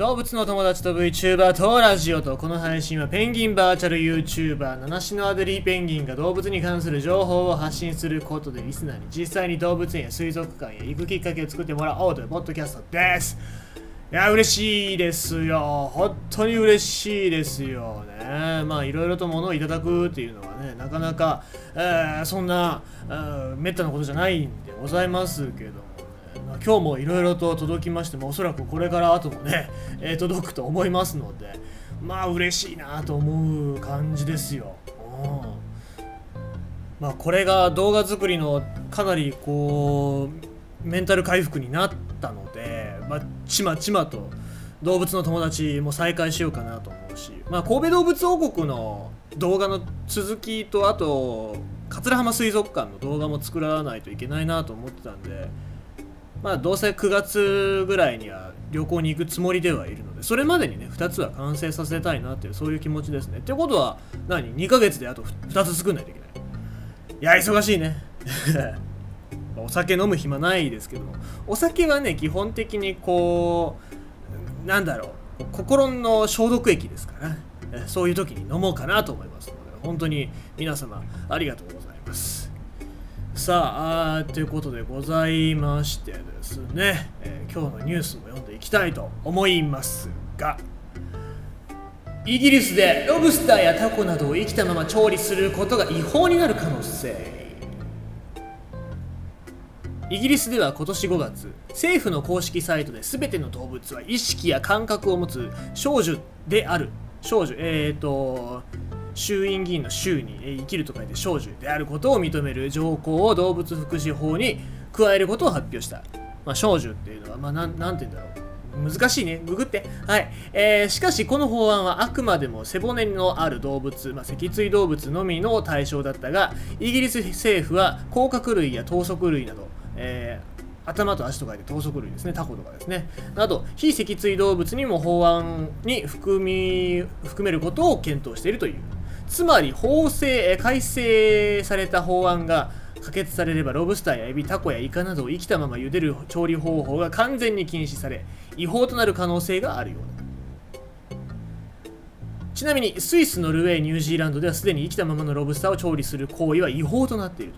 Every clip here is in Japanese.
動物の友達と VTuber とラジオと。この配信はペンギンバーチャル YouTuber 七種のアデリーペンギンが動物に関する情報を発信することでリスナーに実際に動物園や水族館へ行くきっかけを作ってもらおうというポッドキャストです。いや嬉しいですよ。本当に嬉しいですよね。まあいろいろと物をいただくっていうのはねなかなか、えー、そんな、えー、めったなことじゃないんでございますけど、今日もいろいろと届きましてもおそらくこれから後もね、えー、届くと思いますのでまあ嬉しいなと思う感じですよ。うんまあこれが動画作りのかなりこうメンタル回復になったので、まあ、ちまちまと動物の友達も再開しようかなと思うし、まあ、神戸動物王国の動画の続きとあと桂浜水族館の動画も作らないといけないなと思ってたんで。まあどうせ9月ぐらいには旅行に行くつもりではいるのでそれまでにね2つは完成させたいなっていうそういう気持ちですね。ってことは何？2ヶ月であと2つ作んないといけない。いや忙しいね。お酒飲む暇ないですけども。お酒はね基本的にこうなんだろう。心の消毒液ですから、そういう時に飲もうかなと思いますので本当に皆様ありがとうございます。さあということでございましてですね、えー、今日のニュースも読んでいきたいと思いますがイギリスでロブスターやタコなどを生きたまま調理することが違法になる可能性。イギリスでは今年5月政府の公式サイトで全ての動物は意識や感覚を持つ少女である。少女えっ、ー、と衆院議員の衆に生きると書いて少女であることを認める条項を動物福祉法に加えることを発表した。まあ、少女っていうのは、まあ、ななんて言うんだろう。難しいね。ググって。はい。えー、しかし、この法案はあくまでも背骨のある動物、まあ、脊椎動物のみの対象だったが、イギリス政府は甲殻類や頭足類など、えー頭と足と書いて頭足類ですね、タコとかですね、など、非脊椎動物にも法案に含み含めることを検討しているという。つまり法制改正された法案が可決されればロブスターやエビタコやイカなどを生きたまま茹でる調理方法が完全に禁止され違法となる可能性があるようだ。ちなみにスイスノルウェーニュージーランドではすでに生きたままのロブスターを調理する行為は違法となっている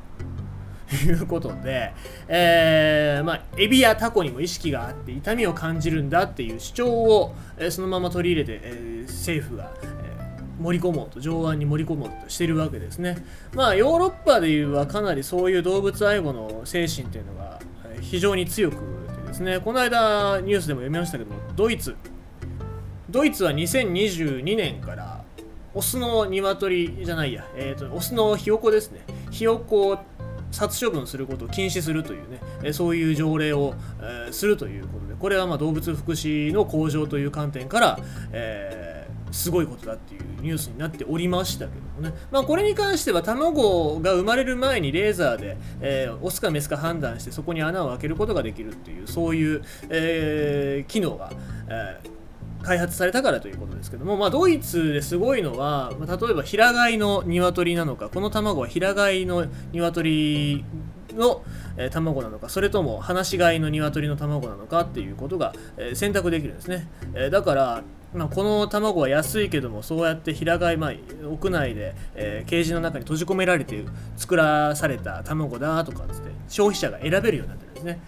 ということで、えーまあ、エビやタコにも意識があって痛みを感じるんだっていう主張を、えー、そのまま取り入れて、えー、政府が、盛り込もうと上腕に盛り込もうとしてるわけですね。まあヨーロッパでいうはかなりそういう動物愛護の精神というのが非常に強くてですね。この間ニュースでも読みましたけどドイツ。ドイツは2022年からオスの鶏じゃないや、えーと、オスのひよこですね。ひよこを殺処分することを禁止するというね、えそういう条例を、えー、するということでこれはま動物福祉の向上という観点から、えーすごいことだっていうニュースになっておりましたけどもね、まあ、これに関しては卵が生まれる前にレーザーで、えー、オスかメスか判断してそこに穴を開けることができるっていうそういう、えー、機能が、えー、開発されたからということですけども、まあ、ドイツですごいのは、ま、例えば平飼いの鶏なのかこの卵は平飼いの鶏の、え、卵なのかそれとも放し飼いの鶏の卵なのかっていうことが、え、選択できるんですね、え、だからまあ、この卵は安いけどもそうやって平飼い、まあ、屋内で、えー、ケージの中に閉じ込められて作らされた卵だとかつって消費者が選べるようになってるんですね。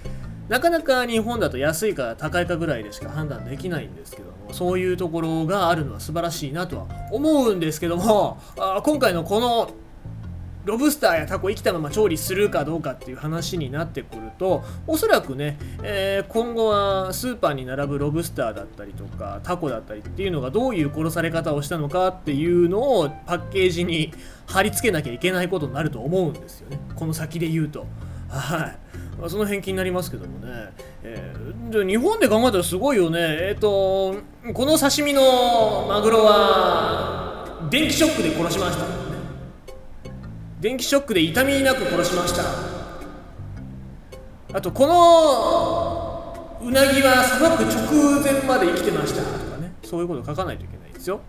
なかなか日本だと安いか高いかぐらいでしか判断できないんですけどもそういうところがあるのは素晴らしいなとは思うんですけどもあ今回のこのロブスターやタコ生きたまま調理するかどうかっていう話になってくるとおそらくね、えー、今後はスーパーに並ぶロブスターだったりとかタコだったりっていうのがどういう殺され方をしたのかっていうのをパッケージに貼り付けなきゃいけないことになると思うんですよね。この先で言うと。はい。その辺気になりますけどもね、えー、日本で考えたらすごいよね。えっ、ー、とこの刺身のマグロは電気ショックで殺しました。電気ショックで痛みなく殺しました。あとこのうなぎはさばく直前まで生きてました。とかね。そういうこと書かないといけないですよ、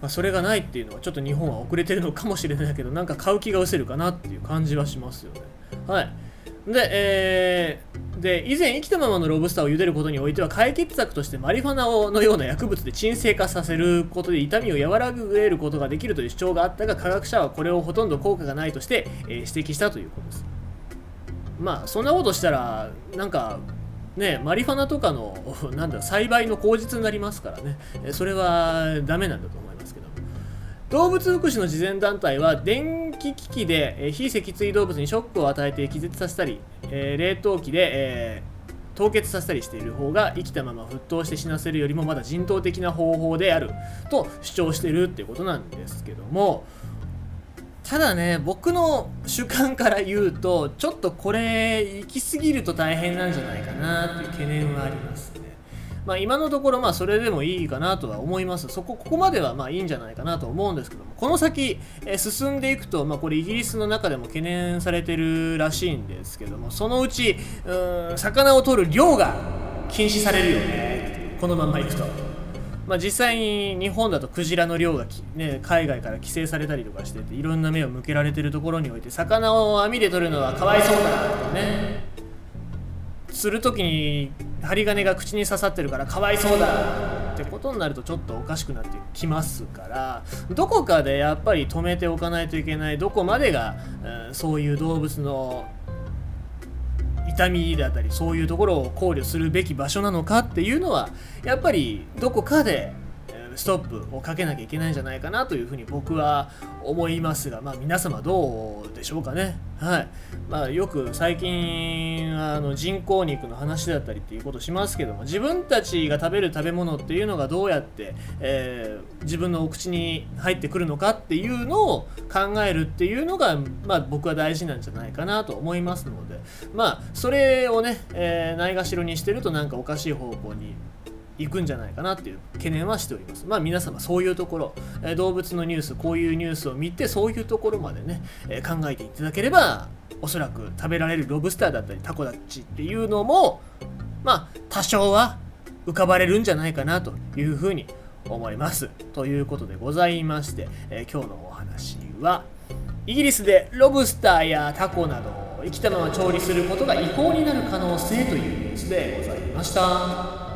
まあ、それがないっていうのはちょっと日本は遅れてるのかもしれないけどなんか買う気が失せるかなっていう感じはしますよね。はい。で、えー、で以前生きたままのロブスターを茹でることにおいては解決策としてマリファナのような薬物で鎮静化させることで痛みを和らげることができるという主張があったが科学者はこれをほとんど効果がないとして、えー、指摘したということです。まあそんなことしたらなんかねマリファナとかの なんだ栽培の口実になりますからね。それはダメなんだと思いますけど動物福祉の慈善団体は電気機器で非脊椎動物にショックを与えて気絶させたり、え、冷凍機で、え、凍結させたりしている方が生きたまま沸騰して死なせるよりもまだ人道的な方法であると主張してるっていうことなんですけども。ただね僕の主観から言うとちょっとこれ行き過ぎると大変なんじゃないかなっていう懸念はあります。まあ、今のところまあそれでもいいかなとは思います。そこここまではまあいいんじゃないかなと思うんですけども。この先、え進んでいくと、まあ、これイギリスの中でも懸念されてるらしいんですけども。そのうちうん魚を取る量が禁止されるよね。このままいくと。まあ、実際に日本だとクジラの量が、ね、海外から規制されたりとかしてていろんな目を向けられてるところにおいて魚を網で取るのはかわいそうだなってね。する時に針金が口に刺さってるからかわいそうだってことになるとちょっとおかしくなってきますからどこかでやっぱり止めておかないといけないどこまでが、うん、そういう動物の痛みだったりそういうところを考慮するべき場所なのかっていうのはやっぱりどこかでストップをかけなきゃいけないんじゃないかなというふうに僕は思いますが、まあ、皆様どうでしょうかね。はいまあ、よく最近あの人工肉の話だったりっていうことしますけども自分たちが食べる食べ物っていうのがどうやって、えー、自分のお口に入ってくるのかっていうのを考えるっていうのが、まあ、僕は大事なんじゃないかなと思いますのでまあそれをね、え、ないがしろにしてるとなんかおかしい方向に行くんじゃないかなっていう懸念はしております。まあ皆様そういうところ、え動物のニュース、こういうニュースを見てそういうところまでね、え考えていただければおそらく食べられるロブスターだったりタコだっちっていうのもまあ多少は浮かばれるんじゃないかなというふうに思います。ということでございまして、えー、今日のお話はイギリスでロブスターやタコなどを生きたまま調理することが違法になる可能性というニュースでございました。